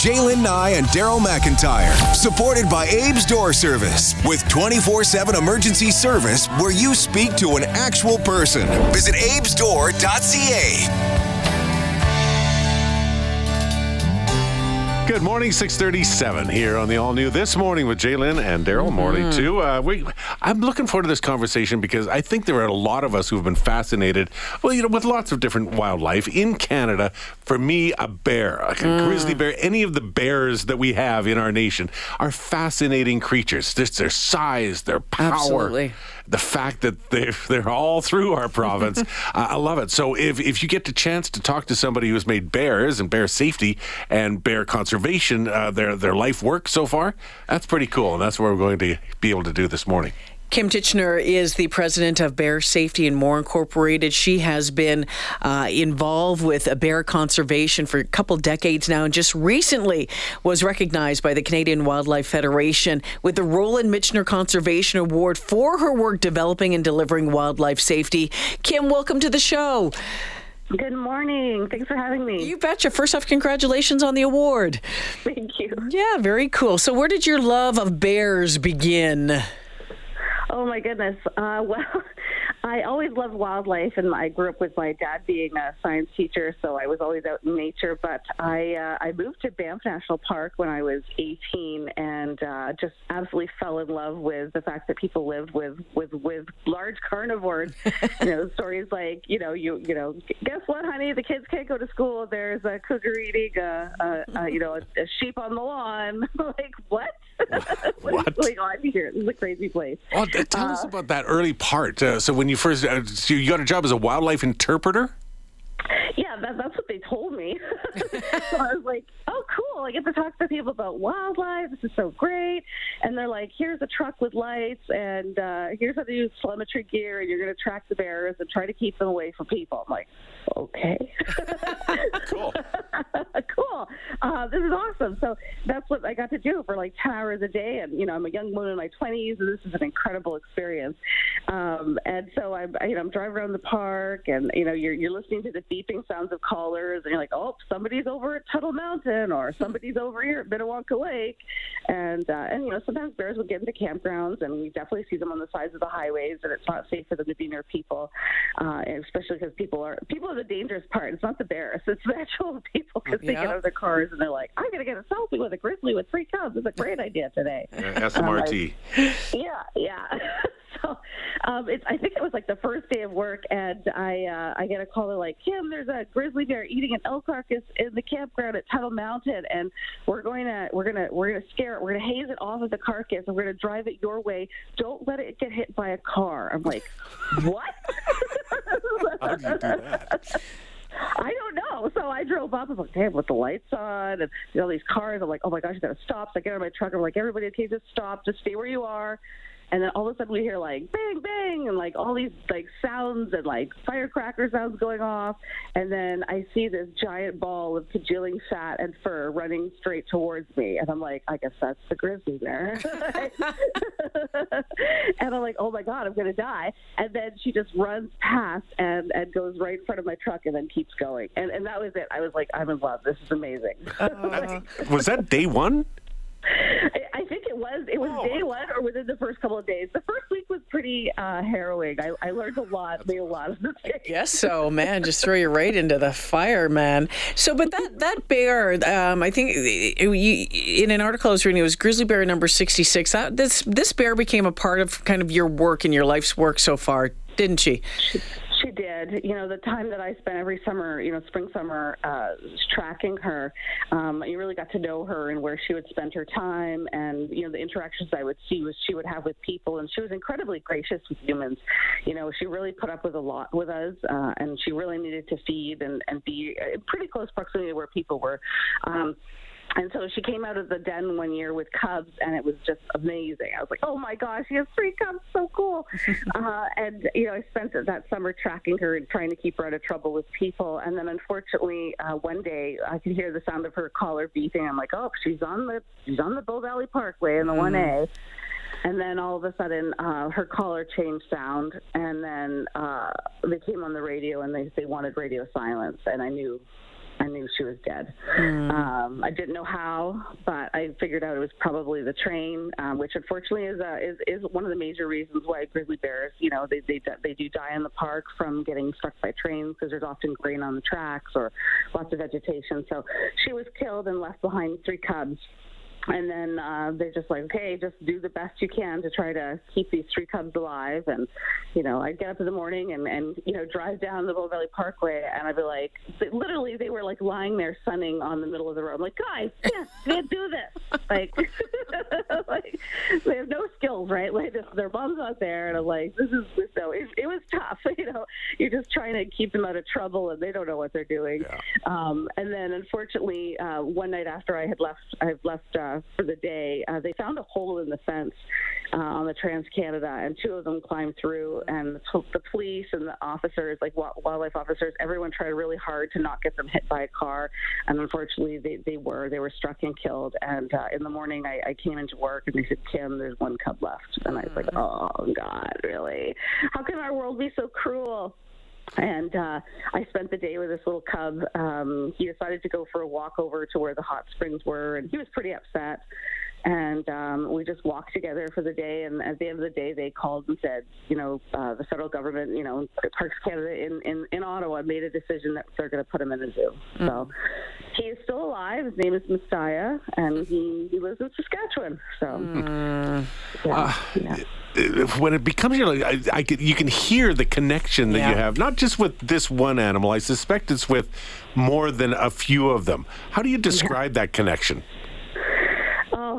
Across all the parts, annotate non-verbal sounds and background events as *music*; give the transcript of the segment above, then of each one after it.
Jaylen Nye and Daryl McIntyre. Supported by Abe's Door Service with 24 7 emergency service where you speak to an actual person. Visit abesdoor.ca. Good morning, 637 here on the all new This Morning with Jaylen and Daryl. Mm-hmm. Morning, too. Uh, we, I'm looking forward to this conversation because I think there are a lot of us who have been fascinated, well, you know, with lots of different wildlife. In Canada, for me, a bear, a Mm. grizzly bear, any of the bears that we have in our nation are fascinating creatures. Just their size, their power. Absolutely. The fact that they're, they're all through our province. *laughs* uh, I love it. So if, if you get the chance to talk to somebody who's made bears and bear safety and bear conservation uh, their, their life work so far, that's pretty cool. And that's what we're going to be able to do this morning. Kim Titchener is the president of Bear Safety and More Incorporated. She has been uh, involved with bear conservation for a couple decades now, and just recently was recognized by the Canadian Wildlife Federation with the Roland Michener Conservation Award for her work developing and delivering wildlife safety. Kim, welcome to the show. Good morning. Thanks for having me. You betcha. First off, congratulations on the award. Thank you. Yeah, very cool. So, where did your love of bears begin? Oh my goodness. Uh, *laughs* well, I always loved wildlife, and I grew up with my dad being a science teacher, so I was always out in nature. But I uh, I moved to Banff National Park when I was 18, and uh, just absolutely fell in love with the fact that people lived with with with large carnivores. *laughs* you know, stories like you know you you know guess what, honey, the kids can't go to school. There's a cougar eating a, a, a you know a, a sheep on the lawn. *laughs* like what? *laughs* what What? is going on here? This is a crazy place. Oh, tell us about that early part. Uh, so when you first, uh, so you got a job as a wildlife interpreter? Yeah, that, that's what they told me. *laughs* so I was *laughs* like, oh, cool. I get to talk to people about wildlife. This is so great. And they're like, here's a truck with lights, and uh, here's how to use telemetry gear, and you're going to track the bears and try to keep them away from people. I'm like, okay. *laughs* Cool. cool. Uh, this is awesome. So that's what I got to do for like 10 hours a day. And, you know, I'm a young woman in my 20s, and this is an incredible experience. Um, and so I'm, I- you know, I'm driving around the park, and, you know, you're, you're listening to the beeping sounds of callers, and you're like, oh, somebody's over at Tunnel Mountain, or *laughs* somebody's over here at Minnewanka Lake. And, uh, and, you know, sometimes bears will get into campgrounds, and we definitely see them on the sides of the highways, and it's not safe for them to be near people, uh, especially because people are, people are the dangerous part. It's not the bears, it's the actual *laughs* people, because they get Yeah. out of their cars and they're like, I'm going to get a selfie with a grizzly with three cubs. It's a great idea today. SMRT. *laughs* Yeah, yeah. *laughs* so um, it's, I think it was like the first day of work, and I uh, I get a call. They're like, Kim, there's a grizzly bear eating an elk carcass in the campground at Tunnel Mountain, and we're going to we're gonna we're gonna scare it. We're gonna haze it off of the carcass, and we're gonna drive it your way. Don't let it get hit by a car. I'm like, what? *laughs* How do you do that? *laughs* I don't know. So I drove up. I was like, damn, with the lights on and you know, all these cars. I'm like, oh my gosh, you gotta stop. So I get out of my truck. I'm like, everybody, okay, just stop. Just stay where you are. And then all of a sudden we hear like bang, bang, and like all these like sounds and like firecracker sounds going off. And then I see this giant ball of congealing fat and fur running straight towards me. And I'm like, I guess that's the grizzly bear. *laughs* *laughs* and I'm like, oh my God, I'm going to die. And then she just runs past and, and goes right in front of my truck and then keeps going. And, and that was it. I was like, I'm in love. This is amazing. *laughs* Was that day one? I I think it was. It was day one or within the first couple of days. The first week was pretty uh, harrowing. I, I learned a lot, made a lot of mistakes. Yes, so man, just throw you right into the fire, man. So, but that that bear, um, I think in an article I was reading, it was grizzly bear number sixty six. That this this bear became a part of kind of your work and your life's work so far, didn't she? You know, the time that I spent every summer, you know, spring, summer, uh, tracking her, um, you really got to know her and where she would spend her time and, you know, the interactions I would see was she would have with people. And she was incredibly gracious with humans. You know, she really put up with a lot with us uh, and she really needed to feed and, and be in pretty close proximity to where people were. Um, and so she came out of the den one year with cubs, and it was just amazing. I was like, "Oh my gosh, she has three cubs! So cool!" *laughs* uh, and you know, I spent that summer tracking her and trying to keep her out of trouble with people. And then, unfortunately, uh, one day I could hear the sound of her collar beeping. I'm like, "Oh, she's on the she's on the Bow Valley Parkway in the one A." And then all of a sudden, uh, her collar changed sound, and then uh, they came on the radio and they they wanted radio silence, and I knew I knew she was dead. Mm. Um, I didn't know how, but I figured out it was probably the train, um, which unfortunately is, uh, is is one of the major reasons why grizzly bears, you know, they they they do die in the park from getting struck by trains because there's often grain on the tracks or lots of vegetation. So she was killed and left behind three cubs and then uh, they're just like, okay, just do the best you can to try to keep these three cubs alive. And you know, I'd get up in the morning and and you know drive down the Bow Valley Parkway, and I'd be like, literally, they were like lying there sunning on the middle of the road. I'm like, guys, yeah, can't do this. Like, *laughs* like they have no skills, right? Like their mom's out there, and I'm like, this is so. It, it was tough, *laughs* you know. You're just trying to keep them out of trouble, and they don't know what they're doing. Yeah. Um, and then, unfortunately, uh, one night after I had left, I had left. Uh, uh, for the day, uh, they found a hole in the fence uh, on the Trans Canada, and two of them climbed through. And the, the police and the officers, like wildlife officers, everyone tried really hard to not get them hit by a car. And unfortunately, they, they were they were struck and killed. And uh, in the morning, I, I came into work and they said, "Kim, there's one cub left." And I was like, "Oh God, really? How can our world be so cruel?" And uh, I spent the day with this little cub. Um, he decided to go for a walk over to where the hot springs were, and he was pretty upset and um, we just walked together for the day. And at the end of the day, they called and said, you know, uh, the federal government, you know, Parks Canada in, in, in Ottawa made a decision that they're going to put him in a zoo. Mm-hmm. So he is still alive. His name is Messiah, and he, he lives in Saskatchewan. So mm. yeah, uh, yeah. when it becomes your, I, I, you can hear the connection that yeah. you have, not just with this one animal. I suspect it's with more than a few of them. How do you describe that connection?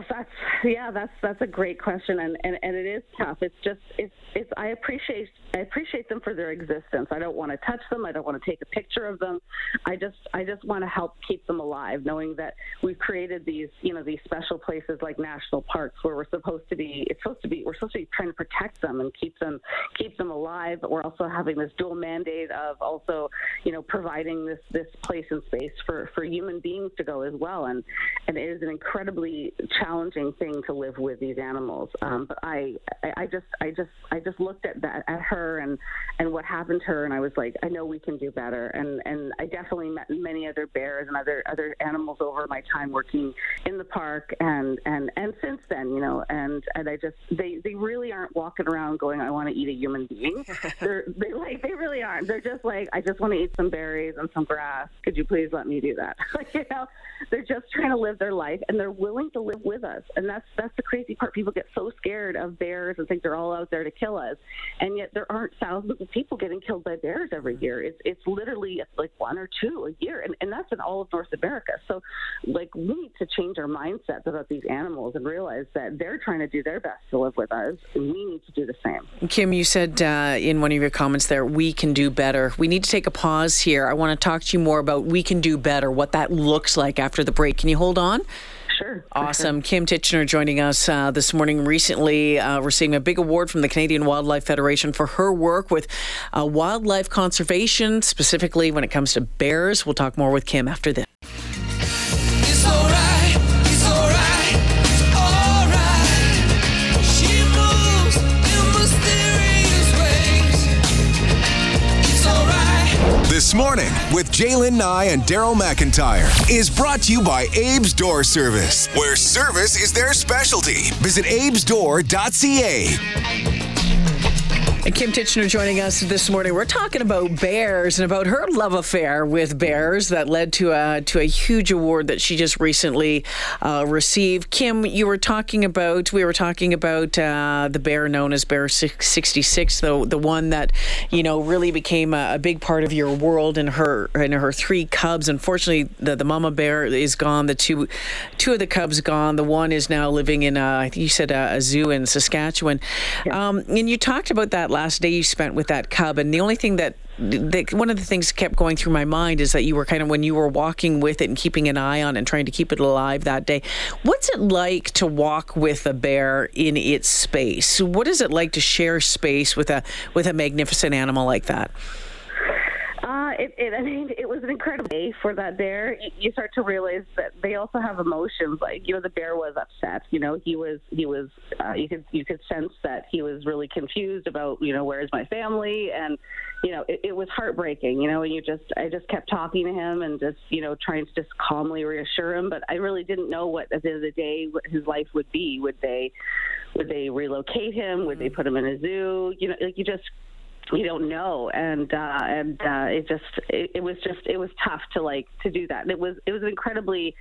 That's *laughs* yeah, that's that's a great question, and, and and it is tough. It's just it's it's I appreciate I appreciate them for their existence. I don't want to touch them. I don't want to take a picture of them. I just I just want to help keep them alive, knowing that we've created these you know these special places like national parks where we're supposed to be. It's supposed to be we're supposed to be trying to protect them and keep them keep them alive. But we're also having this dual mandate of also you know providing this this place and space for for human beings to go as well. And and it is an incredibly challenging thing to live with these animals. Um, but I, I I just I just I just looked at that at her her and and what happened to her and I was like I know we can do better. And and I definitely met many other bears and other other animals over my time working in the park and and and since then you know and and I just they they really aren't walking around going I want to eat a human being. *laughs* They're they like they really aren't. They're just like I just want to eat some berries and some grass. Could you please let me do that? *laughs* You know? They're just trying to live their life and they're willing to live with us. And that's that's the crazy part people get so scared of bears and think they're all out there to kill us and yet there aren't thousands of people getting killed by bears every year. It's it's literally like one or two a year, and, and that's in all of North America. So, like, we need to change our mindsets about these animals and realize that they're trying to do their best to live with us, and we need to do the same. Kim, you said uh, in one of your comments there, we can do better. We need to take a pause here. I want to talk to you more about we can do better, what that looks like after the break. Can you hold on? Sure. Awesome. Sure. Kim Titchener joining us uh, this morning, recently uh, receiving a big award from the Canadian Wildlife Federation for her work with uh, wildlife conservation, specifically when it comes to bears. We'll talk more with Kim after. This with Jaylen Nye and Daryl McIntyre is brought to you by Abe's Door Service, where service is their specialty. Visit abesdoor.ca. Kim Titchener joining us this morning. We're talking about bears and about her love affair with bears that led to a to a huge award that she just recently uh, received. Kim, you were talking about we were talking about uh, the bear known as Bear 66, the the one that you know really became a, a, big part of your world and her and her three cubs. Unfortunately, the, the mama bear is gone. The two two of the cubs gone. The one is now living in a, I think you said a, a zoo in Saskatchewan. Yeah. Um, and you talked about that last day you spent with that cub, and the only thing that that one of the things that kept going through my mind is that you were kind of when you were walking with it and keeping an eye on it and trying to keep it alive that day. What's it like to walk with a bear in its space? What is it like to share space with a with a magnificent animal like that? It, it, I mean, it was an incredible day for that bear. You start to realize that they also have emotions. Like, you know, the bear was upset. You know, he was, he was, uh, you could, you could sense that he was really confused about, you know, where's my family, and you know, it, it was heartbreaking. You know, and you just, I just kept talking to him and just, you know, trying to just calmly reassure him. But I really didn't know what at the end of the day what his life would be. Would they, would they relocate him? Would they put him in a zoo? You know, like you just you don't know and uh and uh it just it, it was just it was tough to like to do that and it was it was an incredibly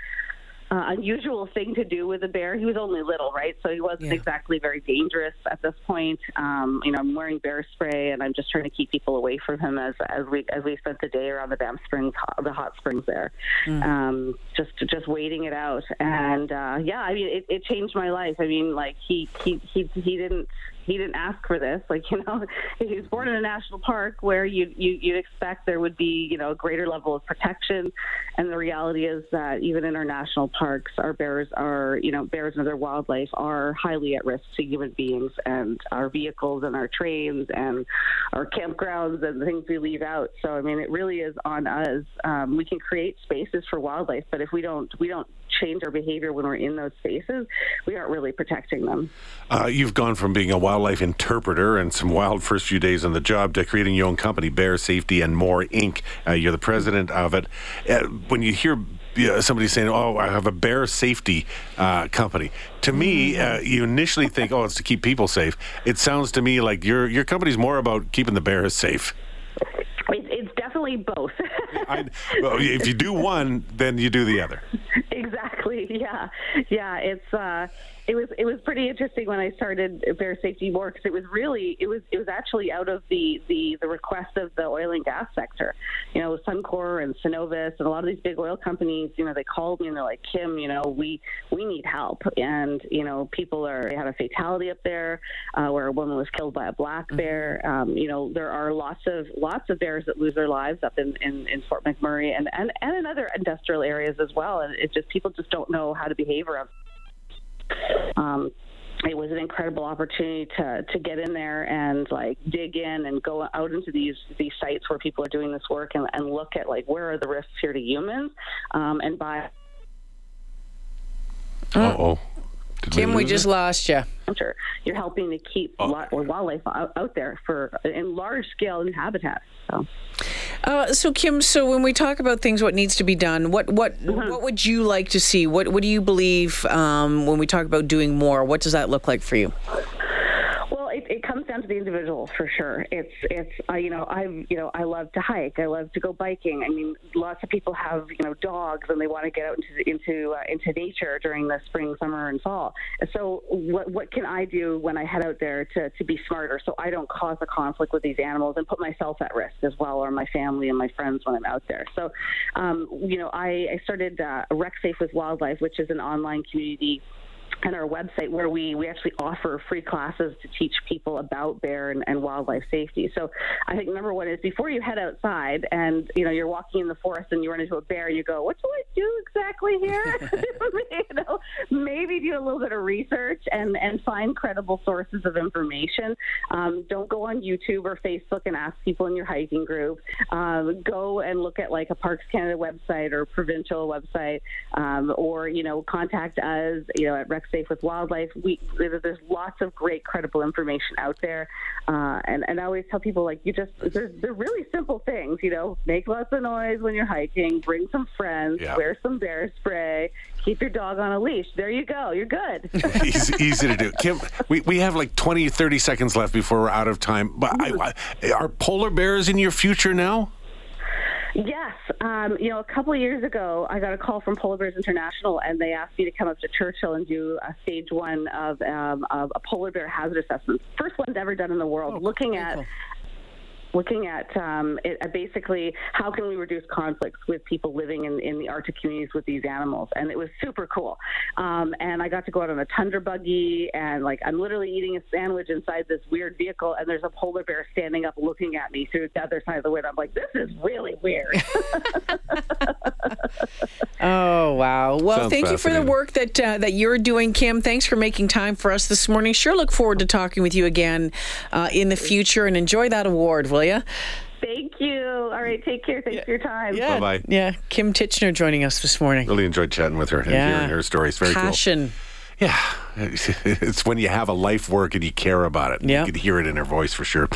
uh, unusual thing to do with a bear. He was only little, right? So he wasn't yeah. exactly very dangerous at this point. Um, you know, I'm wearing bear spray, and I'm just trying to keep people away from him as as we as we spent the day around the Banff Springs, the hot springs there, mm. um, just just waiting it out. And uh, yeah, I mean, it, it changed my life. I mean, like he he he he didn't he didn't ask for this. Like *laughs* you know, he was born in a national park where you you you'd expect there would be you know a greater level of protection, and the reality is that even in our national parks, our bears are you know bears and other wildlife are highly at risk to human beings and our vehicles and our trains and our campgrounds and the things we leave out. So I mean, it really is on us. Um, we can create spaces for wildlife, but if we don't we don't change our behavior when we're in those spaces, we aren't really protecting them. Uh, you've gone from being a wildlife interpreter and some wild first few days on the job to creating your own company, Bear Safety and More Inc. Uh, you're the president of it. Uh, when you hear somebody saying, "Oh, I have a bear safety uh, company." To me, uh, you initially think, "Oh, it's to keep people safe." It sounds to me like your your company's more about keeping the bears safe. It's definitely both. *laughs* I, well, if you do one, then you do the other. *laughs* Exactly. Yeah. Yeah. It's uh, it was it was pretty interesting when I started Bear Safety More because it was really it was it was actually out of the the the request of the oil and gas sector. You know, Suncor and Cenovus and a lot of these big oil companies. You know, they called me and they're like, Kim, you know, we we need help, and you know, people are they had a fatality up there uh, where a woman was killed by a black mm-hmm. bear. Um, you know, there are lots of lots of bears that lose their lives up in in, in Fort McMurray and, and and in other industrial areas as well. And it's just people just don't know how to behave around um, it was an incredible opportunity to to get in there and like dig in and go out into these these sites where people are doing this work and, and look at like where are the risks here to humans um, and by oh Kim, we, we just lost you. You're helping to keep oh. wildlife out, out, there for in large scale in habitats. So. Uh, so Kim, so when we talk about things, what needs to be done, what what mm-hmm. what would you like to see? What what do you believe um, when we talk about doing more? What does that look like for you? Down to the individual for sure. It's it's uh, you know I you know I love to hike. I love to go biking. I mean, lots of people have you know dogs and they want to get out into into uh, into nature during the spring, summer, and fall. So what what can I do when I head out there to to be smarter so I don't cause a conflict with these animals and put myself at risk as well or my family and my friends when I'm out there. So um, you know I, I started uh, Rec Safe with Wildlife, which is an online community and our website where we, we actually offer free classes to teach people about bear and, and, wildlife safety. So I think number one is before you head outside and you know you're walking in the forest and you run into a bear, you go, what do I do exactly here? *laughs* *laughs* you know, maybe do a little bit of research and and find credible sources of information. Um, don't go on YouTube or Facebook and ask people in your hiking group. Um, go and look at like a Parks Canada website or provincial website, um, or you know contact us you know at Rec Safe with Wildlife. We there's lots of great credible information out there, uh, and and I always tell people like you just they're, they're really simple things. You know, make lots of noise when you're hiking, bring some friends, yeah. wear some bear spray, keep your dog on a leash. There you go. You're good. *laughs* easy, easy to do. Kim, we, we have like 20, 30 seconds left before we're out of time. But I, I, are polar bears in your future now? Yes. Um, you know, a couple of years ago, I got a call from Polar Bears International, and they asked me to come up to Churchill and do a stage one of, um, of a polar bear hazard assessment. First one ever done in the world, oh, looking at looking at um, it, uh, basically how can we reduce conflicts with people living in, in the Arctic communities with these animals, and it was super cool. Um, and I got to go out on a tundra buggy, and like I'm literally eating a sandwich inside this weird vehicle, and there's a polar bear standing up looking at me through the other side of the window. I'm like, this is really weird. *laughs* oh wow! Well, Sounds thank you for the work that uh, that you're doing, Kim. Thanks for making time for us this morning. Sure, look forward to talking with you again uh, in the future, and enjoy that award will you? Thank you. All right, take care. Thanks for your time. Yeah, Bye-bye. Yeah, Kim Titchener joining us this morning. Really enjoyed chatting with her and Yeah. hearing her stories. Very cool. Passion. Yeah, *laughs* it's when you have a life work and you care about it. Yeah. You can hear it in her voice for sure.